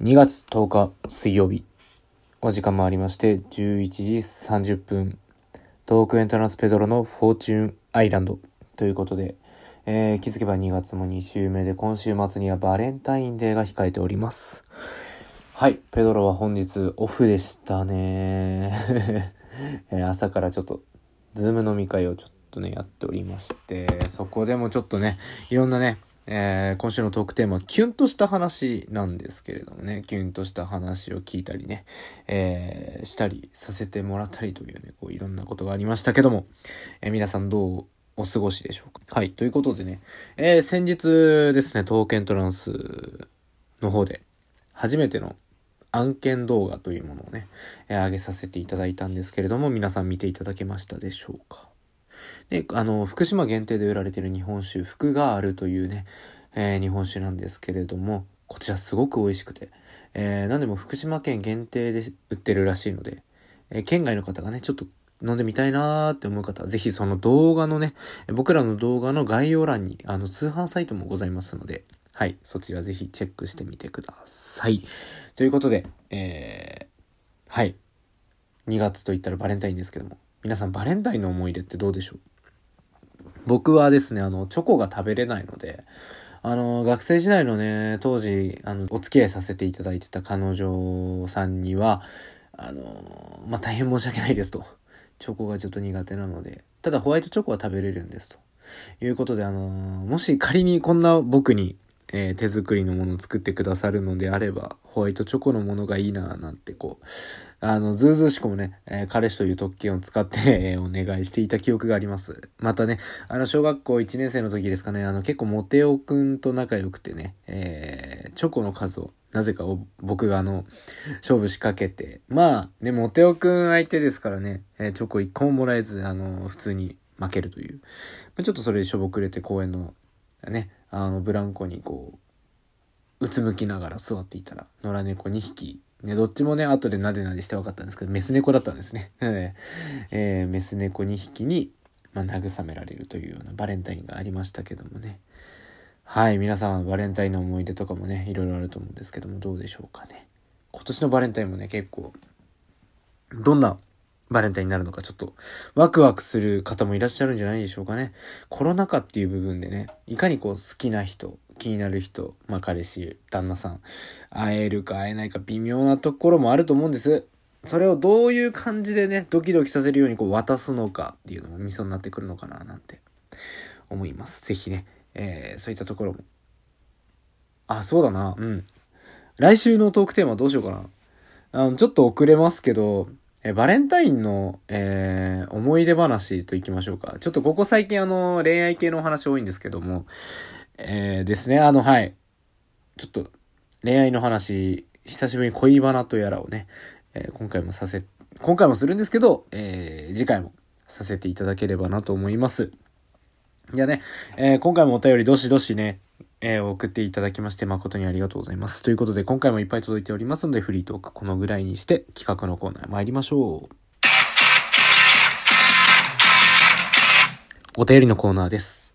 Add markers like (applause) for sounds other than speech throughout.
2月10日水曜日、お時間回りまして、11時30分、トークエントランスペドロのフォーチューンアイランドということで、えー気づけば2月も2週目で、今週末にはバレンタインデーが控えております。はい、ペドロは本日オフでしたね。(laughs) え朝からちょっと、 Zoom 飲み会をちょっとね、やっておりまして、そこでもちょっとね、いろんなね、えー今週のトークテーマはキュンとした話なんですけれどもね、キュンとした話を聞いたりね、えーしたりさせてもらったりというね、こういろんなことがありましたけども、えー皆さんどうお過ごしでしょうか？はい、ということでね、え先日ですね、トークエントランスの方で、初めての案件動画というものをね、えー上げさせていただいたんですけれども、皆さん見ていただけましたでしょうか？で、あの、福島限定で売られている日本酒、福があるというね、えー日本酒なんですけれども、こちらすごく美味しくて、えー、なんでも福島県限定で売ってるらしいので、えー県外の方がね、ちょっと飲んでみたいなーって思う方は、ぜひその動画のね、僕らの動画の概要欄に、あの、通販サイトもございますので、はい、そちらぜひチェックしてみてください。ということで、えー、はい。2月と言ったらバレンタインですけども、皆さんバレンタインの思い出ってどうでしょう？僕はですね、あの、チョコが食べれないので、あの、学生時代のね、当時、あの、お付き合いさせていただいてた彼女さんには、あの、まあ、大変申し訳ないですと。チョコがちょっと苦手なので、ただホワイトチョコは食べれるんですと。いうことで、あの、もし仮にこんな僕に、えー手作りのものを作ってくださるのであれば、ホワイトチョコのものがいいななんてこう、あの、ずうずうしくもね、えー彼氏という特権を使って、(laughs) えーお願いしていた記憶があります。またね、あの、小学校1年生の時ですかね、あの、結構モテオくんと仲良くてね、えーチョコの数を、なぜかお僕があの、勝負仕掛けて、まあ、ね、モテオくん相手ですからね、えーチョコ1個ももらえず、あの、普通に負けるという。まあちょっとそれでしょぼくれて公園の、ね、あの、ブランコにこう、うつむきながら座っていたら、野良猫2匹、ね、どっちもね、後でなでなでして分かったんですけど、メス猫だったんですね。(laughs) えーメス猫2匹に、まあ、慰められるというようなバレンタインがありましたけどもね。はい、皆さんはバレンタインの思い出とかもね、いろいろあると思うんですけども、どうでしょうかね。今年のバレンタインもね、結構、どんなバレンタインになるのかちょっとワクワクする方もいらっしゃるんじゃないでしょうかね。コロナ禍っていう部分でね、いかにこう好きな人、気になる人、まあ彼氏、旦那さん、会えるか会えないか微妙なところもあると思うんです。それをどういう感じでね、ドキドキさせるようにこう渡すのかっていうのもミソになってくるのかななんて思います。ぜひね、えーそういったところも。あ、そうだな。うん。来週のトークテーマどうしようかな。あの、ちょっと遅れますけど、え、バレンタインの、えー思い出話といきましょうか。ちょっとここ最近あの、恋愛系のお話多いんですけども、えーですね、あの、はい。ちょっと、恋愛の話、久しぶりに恋バナとやらをね、えー今回もさせ、今回もするんですけど、えー次回もさせていただければなと思います。いやね、えー今回もお便りどしどしね、えー送っていただきまして誠にありがとうございます。ということで今回もいっぱい届いておりますのでフリートークこのぐらいにして企画のコーナー参りましょう。お便りのコーナーです。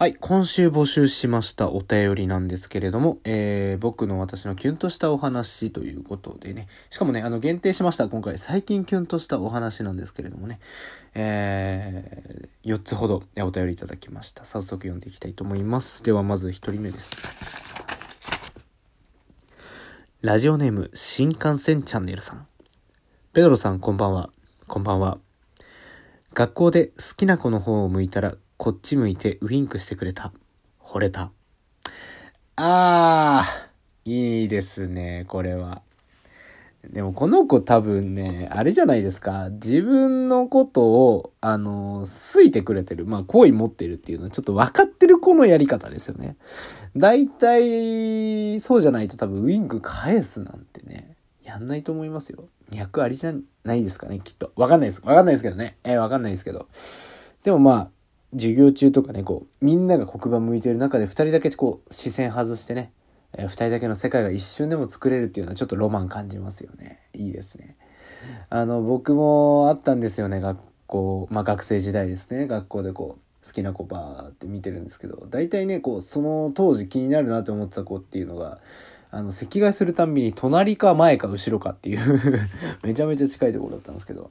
はい、今週募集しましたお便りなんですけれども、えー、僕の私のキュンとしたお話ということでね、しかもね、あの、限定しました。今回、最近キュンとしたお話なんですけれどもね、えー、4つほどえお便りいただきました。早速読んでいきたいと思います。では、まず1人目です。ラジオネーム、新幹線チャンネルさん。ペドロさん、こんばんは。こんばんは。学校で好きな子の方を向いたら、こっち向いてウインクしてくれた。惚れた。あー、いいですね、これは。でもこの子多分ね、あれじゃないですか。自分のことを、あの、好いてくれてる。まあ、好意持ってるっていうのはちょっと分かってる子のやり方ですよね。大体、そうじゃないと多分ウインク返すなんてね、やんないと思いますよ。200ありじゃないですかね、きっと。わかんないです。わかんないですけどね。えーわかんないですけど。でもまあ、授業中とかね、こう、みんなが黒板向いてる中で二人だけこう、視線外してね、えー二人だけの世界が一瞬でも作れるっていうのはちょっとロマン感じますよね。いいですね。あの、僕もあったんですよね、学校、まあ学生時代ですね。学校でこう、好きな子バーって見てるんですけど、大体ね、こう、その当時気になるなと思ってた子っていうのが、あの、席替えするたんびに隣か前か後ろかっていう (laughs) めちゃめちゃ近いところだったんですけど。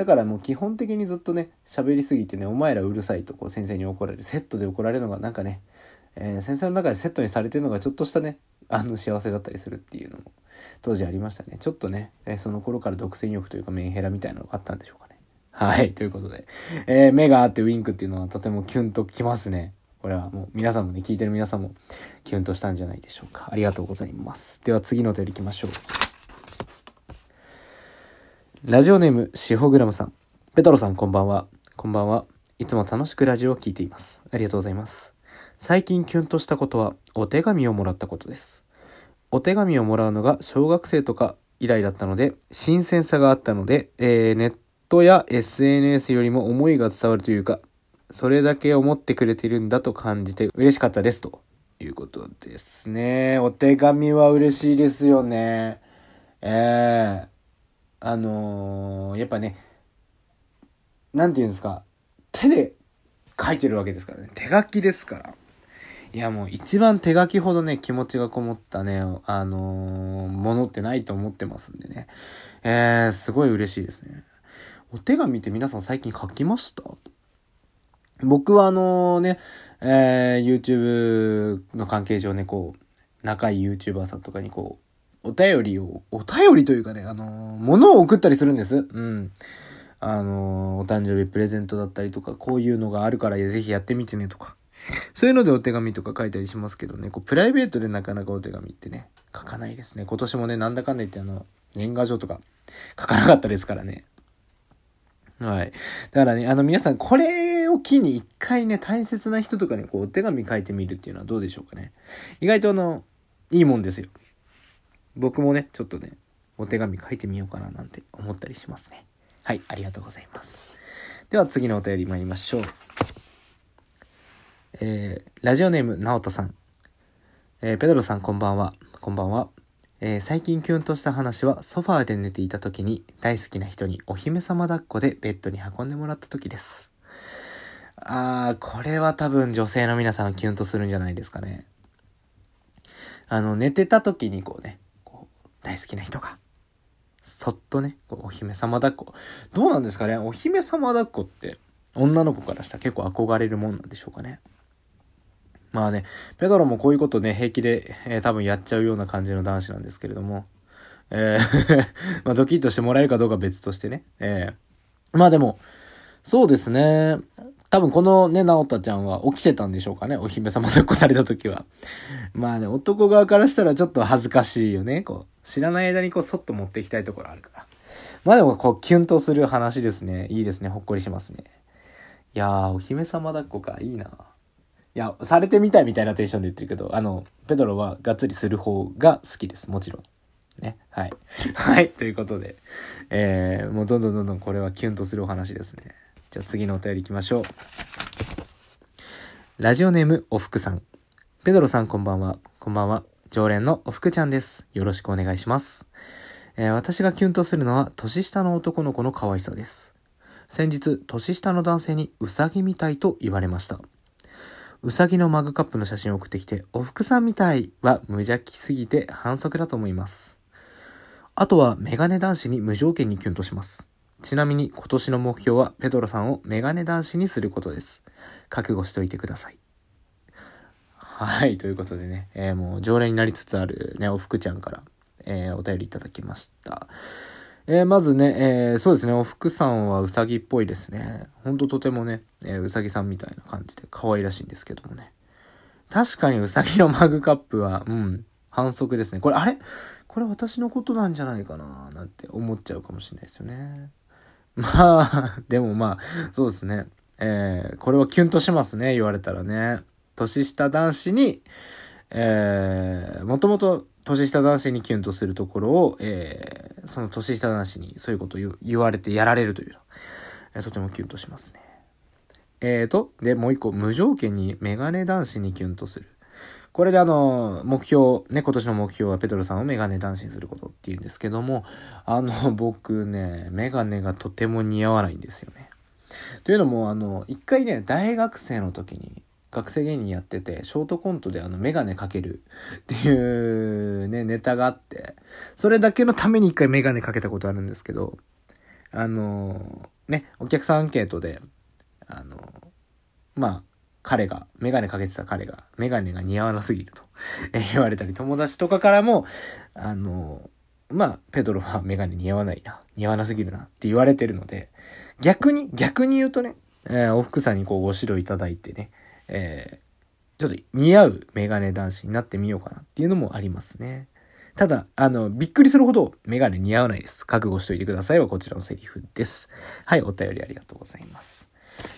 だからもう基本的にずっとね、喋りすぎてね、お前らうるさいとこう先生に怒られる。セットで怒られるのがなんかね、えー、先生の中でセットにされてるのがちょっとしたね、あの幸せだったりするっていうのも当時ありましたね。ちょっとね、えー、その頃から独占欲というかメンヘラみたいなのがあったんでしょうかね。はい、ということで、えー、目があってウィンクっていうのはとてもキュンときますね。これはもう皆さんもね、聞いてる皆さんもキュンとしたんじゃないでしょうか。ありがとうございます。では次のお便り行きましょう。ラジオネーム、シホグラムさん。ペトロさんこんばんは。こんばんは。いつも楽しくラジオを聞いています。ありがとうございます。最近キュンとしたことは、お手紙をもらったことです。お手紙をもらうのが小学生とか以来だったので、新鮮さがあったので、えー、ネットや SNS よりも思いが伝わるというか、それだけ思ってくれてるんだと感じて嬉しかったですということですね。お手紙は嬉しいですよね。ええー、あのー、やっぱね、なんて言うんですか、手で書いてるわけですからね。手書きですから。いやもう一番手書きほどね、気持ちがこもったね、あのー、ものってないと思ってますんでね。えー、すごい嬉しいですね。お手紙って皆さん最近書きました？僕はあのね、えー、YouTube の関係上ね、こう、仲いい YouTuber さんとかにこう、お便りを、お便りというかね、あの、物を送ったりするんです。うん。あの、お誕生日プレゼントだったりとか、こういうのがあるからぜひやってみてねとか。(laughs) そういうのでお手紙とか書いたりしますけどね、こう、プライベートでなかなかお手紙ってね、書かないですね。今年もね、なんだかんだ言ってあの、年賀状とか書かなかったですからね。はい。だからね、あの皆さん、これを機に一回ね、大切な人とかにこう、お手紙書いてみるっていうのはどうでしょうかね。意外とあの、いいもんですよ。僕もね、ちょっとね、お手紙書いてみようかななんて思ったりしますね。はい、ありがとうございます。では次のお便り参りましょう。えー、ラジオネーム、なおとさん。えー、ペドロさんこんばんは。こんばんは。えー、最近キュンとした話はソファーで寝ていた時に大好きな人にお姫様抱っこでベッドに運んでもらった時です。あー、これは多分女性の皆さんキュンとするんじゃないですかね。あの、寝てた時にこうね、大好きな人が、そっとね、こうお姫様抱っこ。どうなんですかね？お姫様抱っこって女の子からしたら結構憧れるもんなんでしょうかね？まあね、ペドロもこういうことね、平気で、えー、多分やっちゃうような感じの男子なんですけれども、えー (laughs) まあドキッとしてもらえるかどうか別としてね。えー、まあでも、そうですね。多分このね、直太ちゃんは起きてたんでしょうかね。お姫様抱っこされた時は。まあね、男側からしたらちょっと恥ずかしいよね。こう、知らない間にこう、そっと持っていきたいところあるから。まあでも、こう、キュンとする話ですね。いいですね。ほっこりしますね。いやー、お姫様抱っこか。いいな。いや、されてみたいみたいなテンションで言ってるけど、あの、ペドロはがっつりする方が好きです。もちろん。ね。はい。(laughs) はい。ということで、えー、もうどんどんどんどんこれはキュンとするお話ですね。じゃあ次のお便り行きましょう。ラジオネーム、おふくさん。ペドロさんこんばんは。こんばんは。常連のおふくちゃんです。よろしくお願いします。えー、私がキュンとするのは、年下の男の子の可愛さです。先日、年下の男性にうさぎみたいと言われました。うさぎのマグカップの写真を送ってきて、おふくさんみたいは無邪気すぎて反則だと思います。あとはメガネ男子に無条件にキュンとします。ちなみに今年の目標はペドロさんをメガネ男子にすることです。覚悟しといてください。はい、ということでね、えー、もう常連になりつつあるね、おふくちゃんから、えー、お便りいただきました。えー、まずね、えー、そうですね、おふくさんはうさぎっぽいですね。ほんととてもね、えー、うさぎさんみたいな感じで可愛らしいんですけどもね。確かにうさぎのマグカップは、うん、反則ですね。これ、あれ？これ私のことなんじゃないかななんて思っちゃうかもしれないですよね。まあ、でもまあ、そうですね。えー、これはキュンとしますね、言われたらね。年下男子に、えー、もともと年下男子にキュンとするところを、えー、その年下男子にそういうことを言われてやられるという、えー、とてもキュンとしますね。えーと、で、もう一個、無条件にメガネ男子にキュンとする。これであの、目標、ね、今年の目標はペトロさんをメガネ男子にすることっていうんですけども、あの、僕ね、メガネがとても似合わないんですよね。というのも、あの、一回ね、大学生の時に、学生芸人やってて、ショートコントであの、メガネかける (laughs) っていうね、ネタがあって、それだけのために一回メガネかけたことあるんですけど、あの、ね、お客さんアンケートで、あの、まあ、彼が、メガネかけてた彼が、メガネが似合わなすぎると (laughs) 言われたり、友達とかからも、あの、まあ、ペドロは (laughs) メガネ似合わないな、似合わなすぎるなって言われてるので、逆に、逆に言うとね、えー、お福さんにこうご指導いただいてね、えー、ちょっと似合うメガネ男子になってみようかなっていうのもありますね。ただ、あの、びっくりするほどメガネ似合わないです。覚悟しといてくださいはこちらのセリフです。はい、お便りありがとうございます。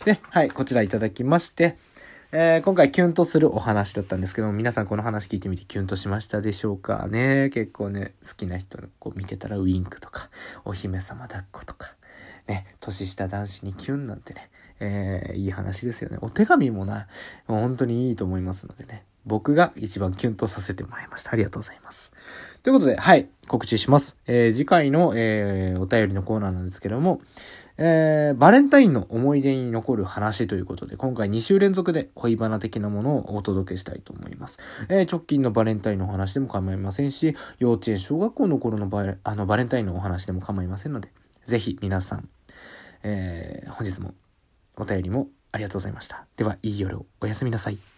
で、はい、こちらいただきまして、えー、今回キュンとするお話だったんですけども、皆さんこの話聞いてみてキュンとしましたでしょうかね結構ね、好きな人のこう見てたらウィンクとか、お姫様抱っことか、ね、年下男子にキュンなんてね、えー、いい話ですよね。お手紙もな、もう本当にいいと思いますのでね。僕が一番キュンとさせてもらいました。ありがとうございます。ということで、はい、告知します。えー、次回の、えー、お便りのコーナーなんですけども、えー、バレンタインの思い出に残る話ということで、今回2週連続で恋バナ的なものをお届けしたいと思います。えー、直近のバレンタインのお話でも構いませんし、幼稚園、小学校の頃のバレあのバレンタインのお話でも構いませんので、ぜひ皆さん、えー、本日もお便りもありがとうございました。では、いい夜をおやすみなさい。